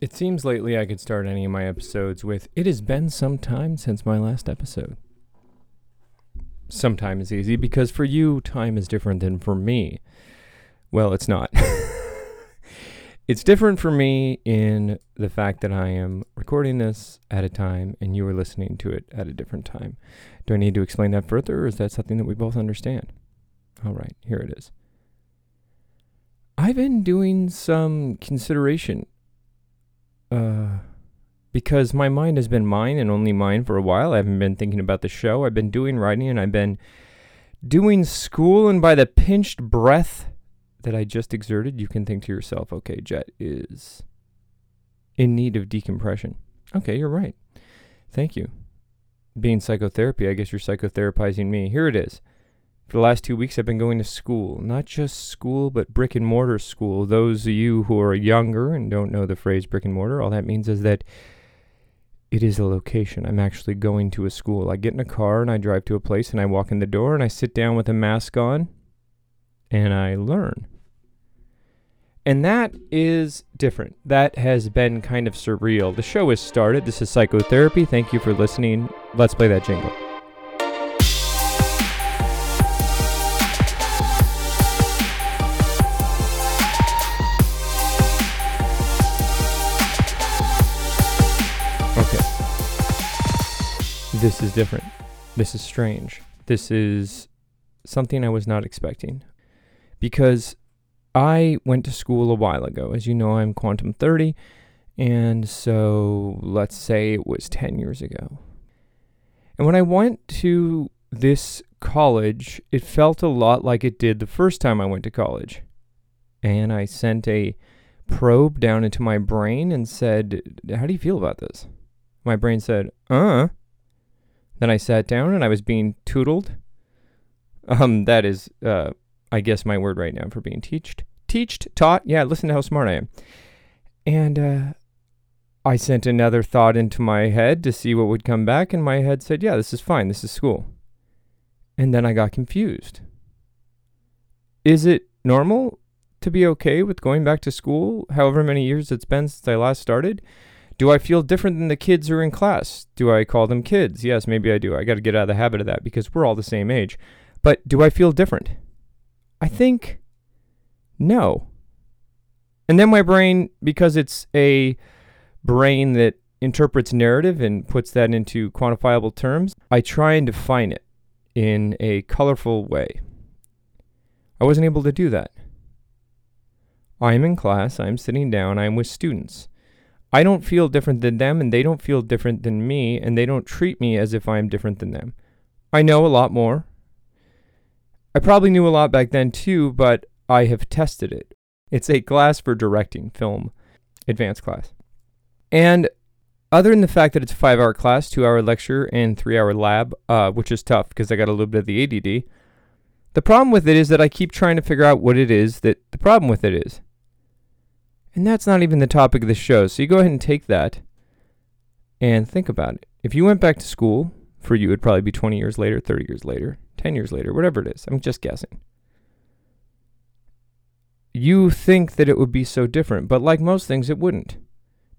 It seems lately I could start any of my episodes with, It has been some time since my last episode. Sometime is easy because for you, time is different than for me. Well, it's not. it's different for me in the fact that I am recording this at a time and you are listening to it at a different time. Do I need to explain that further or is that something that we both understand? All right, here it is. I've been doing some consideration because my mind has been mine and only mine for a while. I haven't been thinking about the show. I've been doing writing and I've been doing school. And by the pinched breath that I just exerted, you can think to yourself, okay, Jet is in need of decompression. Okay, you're right. Thank you. Being psychotherapy, I guess you're psychotherapizing me. Here it is. For the last two weeks, I've been going to school. Not just school, but brick and mortar school. Those of you who are younger and don't know the phrase brick and mortar, all that means is that it is a location. I'm actually going to a school. I get in a car and I drive to a place and I walk in the door and I sit down with a mask on and I learn. And that is different. That has been kind of surreal. The show has started. This is psychotherapy. Thank you for listening. Let's play that jingle. This is different. This is strange. This is something I was not expecting. Because I went to school a while ago. As you know, I'm Quantum 30. And so let's say it was 10 years ago. And when I went to this college, it felt a lot like it did the first time I went to college. And I sent a probe down into my brain and said, How do you feel about this? My brain said, Uh. Then I sat down and I was being tootled. Um, that is, uh, I guess my word right now for being teached. Teached, taught. Yeah, listen to how smart I am. And uh, I sent another thought into my head to see what would come back, and my head said, "Yeah, this is fine. This is school." And then I got confused. Is it normal to be okay with going back to school, however many years it's been since I last started? Do I feel different than the kids who are in class? Do I call them kids? Yes, maybe I do. I got to get out of the habit of that because we're all the same age. But do I feel different? I think no. And then my brain, because it's a brain that interprets narrative and puts that into quantifiable terms, I try and define it in a colorful way. I wasn't able to do that. I'm in class, I'm sitting down, I'm with students. I don't feel different than them, and they don't feel different than me, and they don't treat me as if I'm different than them. I know a lot more. I probably knew a lot back then too, but I have tested it. It's a class for directing film, advanced class. And other than the fact that it's a five hour class, two hour lecture, and three hour lab, uh, which is tough because I got a little bit of the ADD, the problem with it is that I keep trying to figure out what it is that the problem with it is. And that's not even the topic of the show. So you go ahead and take that and think about it. If you went back to school, for you, it'd probably be 20 years later, 30 years later, 10 years later, whatever it is. I'm just guessing. You think that it would be so different, but like most things, it wouldn't.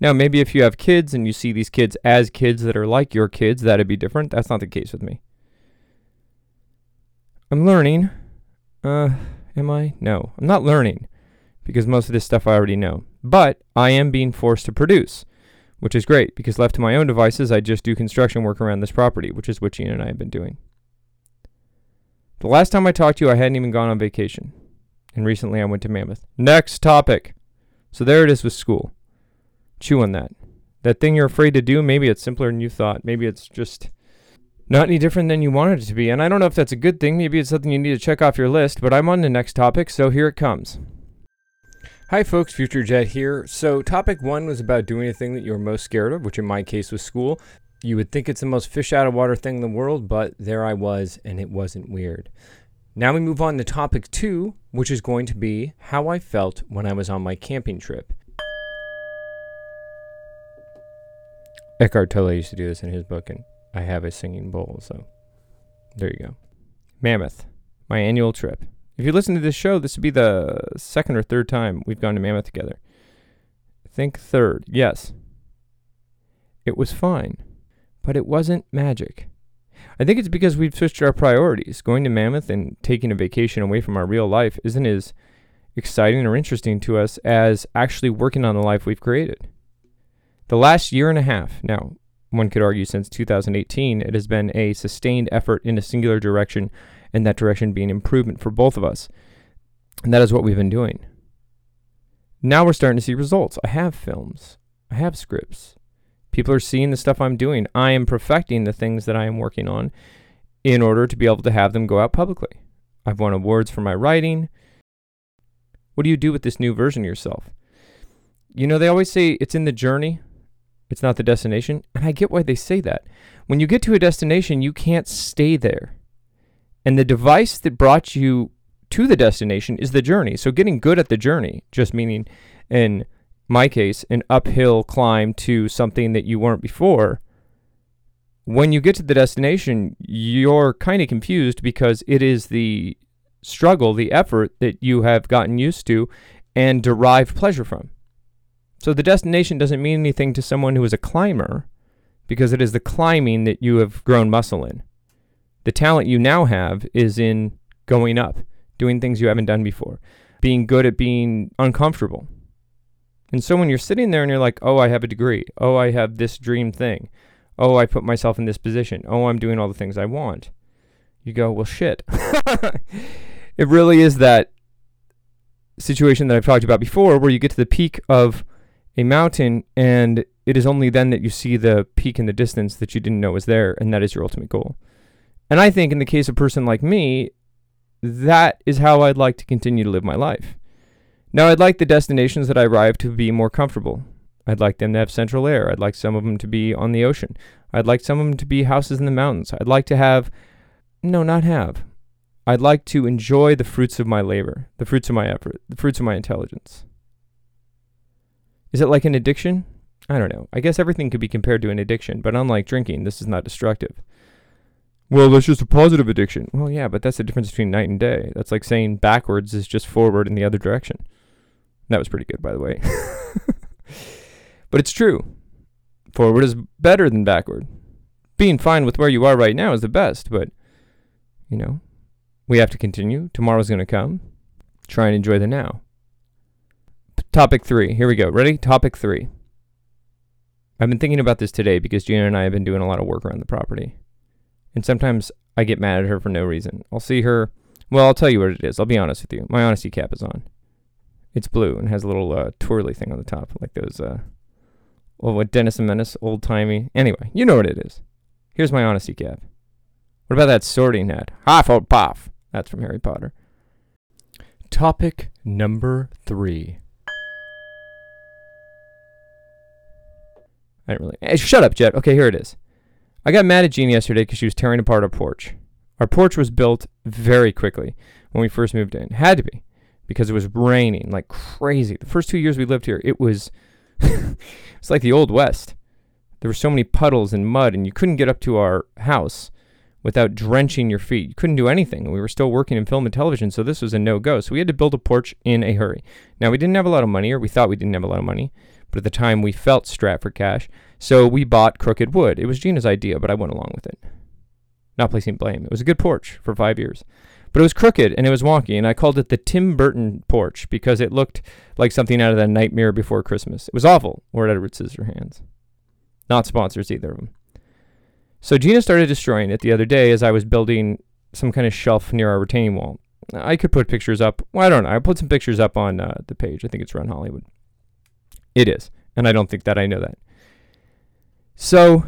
Now, maybe if you have kids and you see these kids as kids that are like your kids, that'd be different. That's not the case with me. I'm learning. Uh, am I? No, I'm not learning because most of this stuff I already know. But I am being forced to produce, which is great because left to my own devices, I just do construction work around this property, which is what Gina and I have been doing. The last time I talked to you, I hadn't even gone on vacation. And recently I went to Mammoth. Next topic. So there it is with school. Chew on that. That thing you're afraid to do, maybe it's simpler than you thought. Maybe it's just not any different than you wanted it to be. And I don't know if that's a good thing. Maybe it's something you need to check off your list, but I'm on the next topic, so here it comes. Hi, folks, Future Jet here. So, topic one was about doing a thing that you were most scared of, which in my case was school. You would think it's the most fish out of water thing in the world, but there I was, and it wasn't weird. Now we move on to topic two, which is going to be how I felt when I was on my camping trip. Eckhart Tolle used to do this in his book, and I have a singing bowl, so there you go. Mammoth, my annual trip. If you listen to this show, this would be the second or third time we've gone to Mammoth together. think third. Yes. It was fine, but it wasn't magic. I think it's because we've switched our priorities. Going to Mammoth and taking a vacation away from our real life isn't as exciting or interesting to us as actually working on the life we've created. The last year and a half, now, one could argue since 2018, it has been a sustained effort in a singular direction, and that direction being improvement for both of us. And that is what we've been doing. Now we're starting to see results. I have films, I have scripts. People are seeing the stuff I'm doing. I am perfecting the things that I am working on in order to be able to have them go out publicly. I've won awards for my writing. What do you do with this new version of yourself? You know, they always say it's in the journey, it's not the destination. And I get why they say that. When you get to a destination, you can't stay there. And the device that brought you to the destination is the journey. So getting good at the journey, just meaning in my case, an uphill climb to something that you weren't before. When you get to the destination, you're kind of confused because it is the struggle, the effort that you have gotten used to and derive pleasure from. So the destination doesn't mean anything to someone who is a climber because it is the climbing that you have grown muscle in. The talent you now have is in going up, doing things you haven't done before, being good at being uncomfortable. And so when you're sitting there and you're like, oh, I have a degree. Oh, I have this dream thing. Oh, I put myself in this position. Oh, I'm doing all the things I want. You go, well, shit. it really is that situation that I've talked about before where you get to the peak of a mountain and it is only then that you see the peak in the distance that you didn't know was there and that is your ultimate goal. And I think in the case of a person like me, that is how I'd like to continue to live my life. Now, I'd like the destinations that I arrive to be more comfortable. I'd like them to have central air. I'd like some of them to be on the ocean. I'd like some of them to be houses in the mountains. I'd like to have, no, not have. I'd like to enjoy the fruits of my labor, the fruits of my effort, the fruits of my intelligence. Is it like an addiction? I don't know. I guess everything could be compared to an addiction, but unlike drinking, this is not destructive. Well, that's just a positive addiction. Well, yeah, but that's the difference between night and day. That's like saying backwards is just forward in the other direction. That was pretty good, by the way. but it's true. Forward is better than backward. Being fine with where you are right now is the best, but, you know, we have to continue. Tomorrow's going to come. Try and enjoy the now. P- topic three. Here we go. Ready? Topic three. I've been thinking about this today because Gina and I have been doing a lot of work around the property. And sometimes I get mad at her for no reason. I'll see her. Well, I'll tell you what it is. I'll be honest with you. My honesty cap is on. It's blue and has a little uh, twirly thing on the top, like those. Uh, well, what Dennis and Menace, old timey. Anyway, you know what it is. Here's my honesty cap. What about that sorting hat? Hufflepuff. That's from Harry Potter. Topic number three. I didn't really. Hey, shut up, Jet. Okay, here it is. I got mad at Gina yesterday because she was tearing apart our porch. Our porch was built very quickly when we first moved in. Had to be because it was raining like crazy. The first two years we lived here, it was it's like the old west. There were so many puddles and mud, and you couldn't get up to our house without drenching your feet. You couldn't do anything. We were still working in film and television, so this was a no go. So we had to build a porch in a hurry. Now, we didn't have a lot of money, or we thought we didn't have a lot of money, but at the time we felt strapped for cash. So we bought crooked wood. It was Gina's idea, but I went along with it. Not placing blame. It was a good porch for five years. But it was crooked and it was wonky, and I called it the Tim Burton porch because it looked like something out of the Nightmare Before Christmas. It was awful. Or Edward Scissorhands. Not sponsors, either of them. So Gina started destroying it the other day as I was building some kind of shelf near our retaining wall. I could put pictures up. Well, I don't know. I put some pictures up on uh, the page. I think it's Run Hollywood. It is. And I don't think that I know that. So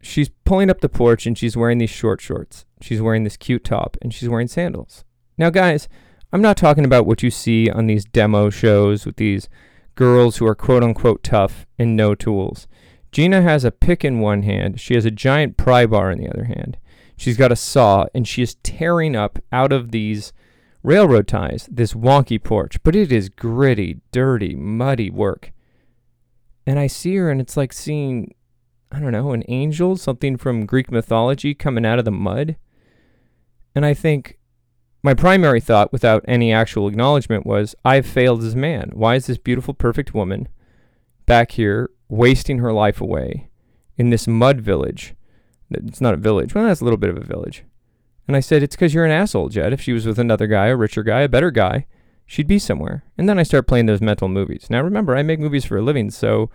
she's pulling up the porch and she's wearing these short shorts. She's wearing this cute top and she's wearing sandals. Now, guys, I'm not talking about what you see on these demo shows with these girls who are quote unquote tough and no tools. Gina has a pick in one hand. She has a giant pry bar in the other hand. She's got a saw and she is tearing up out of these railroad ties this wonky porch. But it is gritty, dirty, muddy work. And I see her and it's like seeing I don't know, an angel, something from Greek mythology coming out of the mud. And I think my primary thought, without any actual acknowledgement, was I've failed as a man. Why is this beautiful, perfect woman back here wasting her life away in this mud village. It's not a village. Well, that's a little bit of a village. And I said, It's because you're an asshole, Jet. If she was with another guy, a richer guy, a better guy, she'd be somewhere. And then I start playing those mental movies. Now, remember, I make movies for a living, so,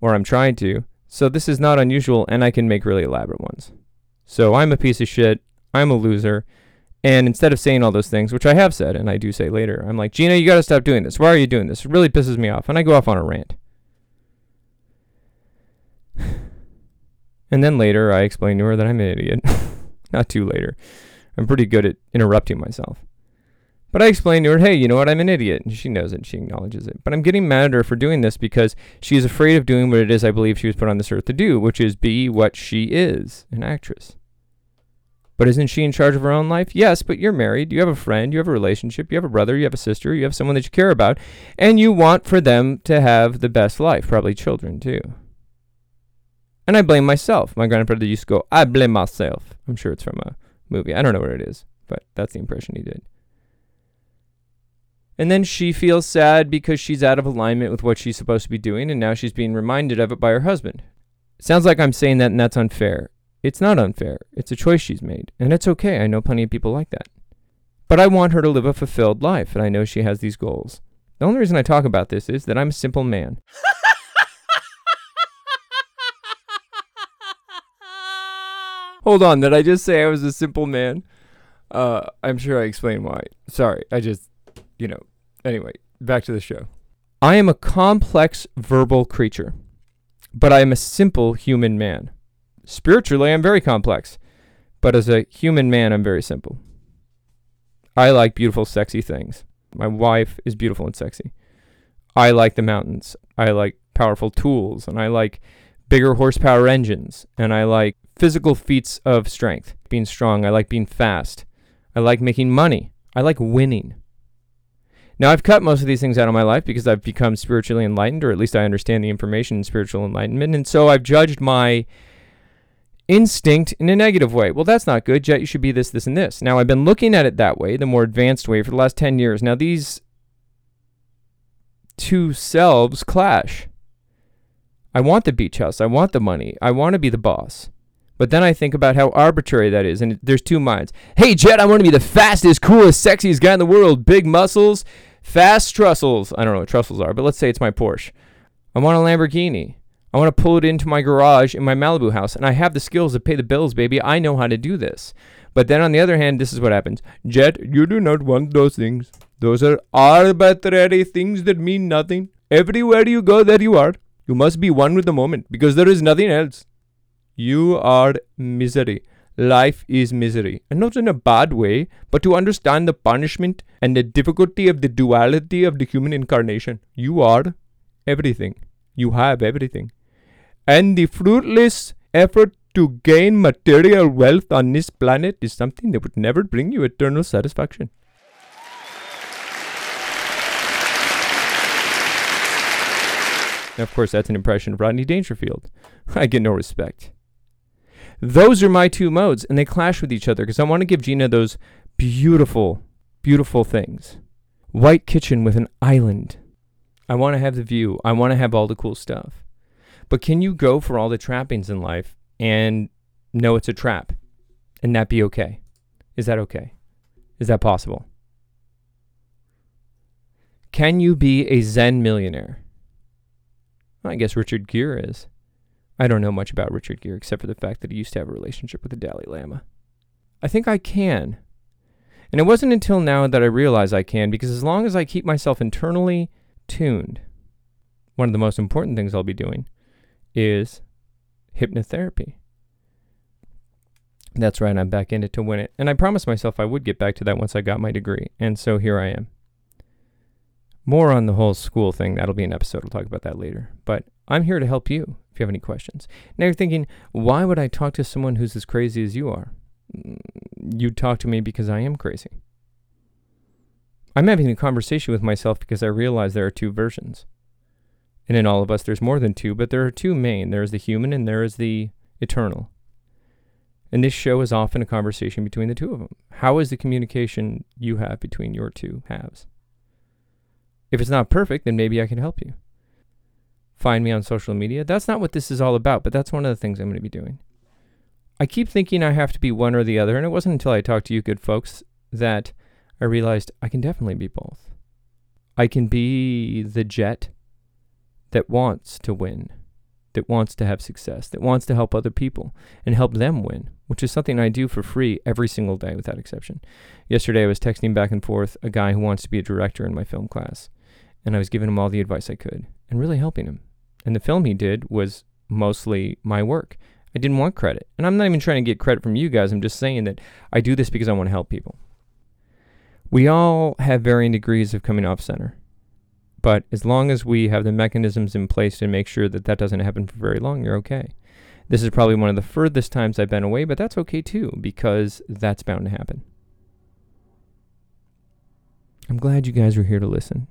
or I'm trying to. So this is not unusual, and I can make really elaborate ones. So I'm a piece of shit. I'm a loser. And instead of saying all those things, which I have said, and I do say later, I'm like, Gina, you got to stop doing this. Why are you doing this? It really pisses me off. And I go off on a rant. and then later, I explain to her that I'm an idiot. Not too later. I'm pretty good at interrupting myself. But I explained to her, hey, you know what? I'm an idiot. And she knows it. And she acknowledges it. But I'm getting mad at her for doing this because she is afraid of doing what it is I believe she was put on this earth to do, which is be what she is an actress. But isn't she in charge of her own life? Yes, but you're married. You have a friend. You have a relationship. You have a brother. You have a sister. You have someone that you care about. And you want for them to have the best life, probably children too. And I blame myself. My grandfather used to go, I blame myself. I'm sure it's from a movie. I don't know what it is, but that's the impression he did. And then she feels sad because she's out of alignment with what she's supposed to be doing, and now she's being reminded of it by her husband. sounds like I'm saying that and that's unfair. It's not unfair. It's a choice she's made, and it's okay. I know plenty of people like that. But I want her to live a fulfilled life, and I know she has these goals. The only reason I talk about this is that I'm a simple man. Hold on, did I just say I was a simple man? Uh, I'm sure I explained why. Sorry, I just, you know. Anyway, back to the show. I am a complex verbal creature, but I am a simple human man. Spiritually, I'm very complex, but as a human man, I'm very simple. I like beautiful, sexy things. My wife is beautiful and sexy. I like the mountains. I like powerful tools, and I like bigger horsepower engines, and I like physical feats of strength, being strong. I like being fast. I like making money. I like winning. Now, I've cut most of these things out of my life because I've become spiritually enlightened, or at least I understand the information in spiritual enlightenment. And so I've judged my instinct in a negative way. Well, that's not good. Jet, you should be this, this, and this. Now, I've been looking at it that way, the more advanced way, for the last 10 years. Now, these two selves clash. I want the beach house. I want the money. I want to be the boss. But then I think about how arbitrary that is, and there's two minds. Hey, Jet, I want to be the fastest, coolest, sexiest guy in the world. Big muscles, fast trussels. I don't know what trussels are, but let's say it's my Porsche. I want a Lamborghini. I want to pull it into my garage in my Malibu house, and I have the skills to pay the bills, baby. I know how to do this. But then on the other hand, this is what happens. Jet, you do not want those things. Those are arbitrary things that mean nothing. Everywhere you go, there you are. You must be one with the moment because there is nothing else. You are misery. Life is misery. And not in a bad way, but to understand the punishment and the difficulty of the duality of the human incarnation. You are everything. You have everything. And the fruitless effort to gain material wealth on this planet is something that would never bring you eternal satisfaction. Of course, that's an impression of Rodney Dangerfield. I get no respect. Those are my two modes, and they clash with each other because I want to give Gina those beautiful, beautiful things. White kitchen with an island. I want to have the view. I want to have all the cool stuff. But can you go for all the trappings in life and know it's a trap and that be okay? Is that okay? Is that possible? Can you be a Zen millionaire? I guess Richard Gere is. I don't know much about Richard Gere except for the fact that he used to have a relationship with the Dalai Lama. I think I can. And it wasn't until now that I realized I can because as long as I keep myself internally tuned, one of the most important things I'll be doing is hypnotherapy. That's right, I'm back in it to win it. And I promised myself I would get back to that once I got my degree. And so here I am. More on the whole school thing. That'll be an episode. We'll talk about that later. But I'm here to help you if you have any questions. Now you're thinking, why would I talk to someone who's as crazy as you are? Mm, you talk to me because I am crazy. I'm having a conversation with myself because I realize there are two versions. And in all of us, there's more than two, but there are two main. There is the human and there is the eternal. And this show is often a conversation between the two of them. How is the communication you have between your two halves? If it's not perfect, then maybe I can help you. find me on social media. That's not what this is all about, but that's one of the things I'm going to be doing. I keep thinking I have to be one or the other, and it wasn't until I talked to you good folks that I realized I can definitely be both. I can be the jet that wants to win, that wants to have success, that wants to help other people and help them win, which is something I do for free every single day without exception. Yesterday, I was texting back and forth a guy who wants to be a director in my film class, and I was giving him all the advice I could and really helping him. And the film he did was mostly my work. I didn't want credit. And I'm not even trying to get credit from you guys. I'm just saying that I do this because I want to help people. We all have varying degrees of coming off center. But as long as we have the mechanisms in place to make sure that that doesn't happen for very long, you're okay. This is probably one of the furthest times I've been away, but that's okay too, because that's bound to happen. I'm glad you guys are here to listen.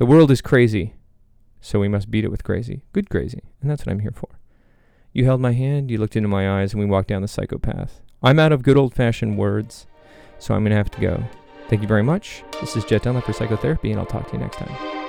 The world is crazy, so we must beat it with crazy. Good crazy. And that's what I'm here for. You held my hand, you looked into my eyes, and we walked down the psychopath. I'm out of good old fashioned words, so I'm going to have to go. Thank you very much. This is Jet Dunlap for Psychotherapy, and I'll talk to you next time.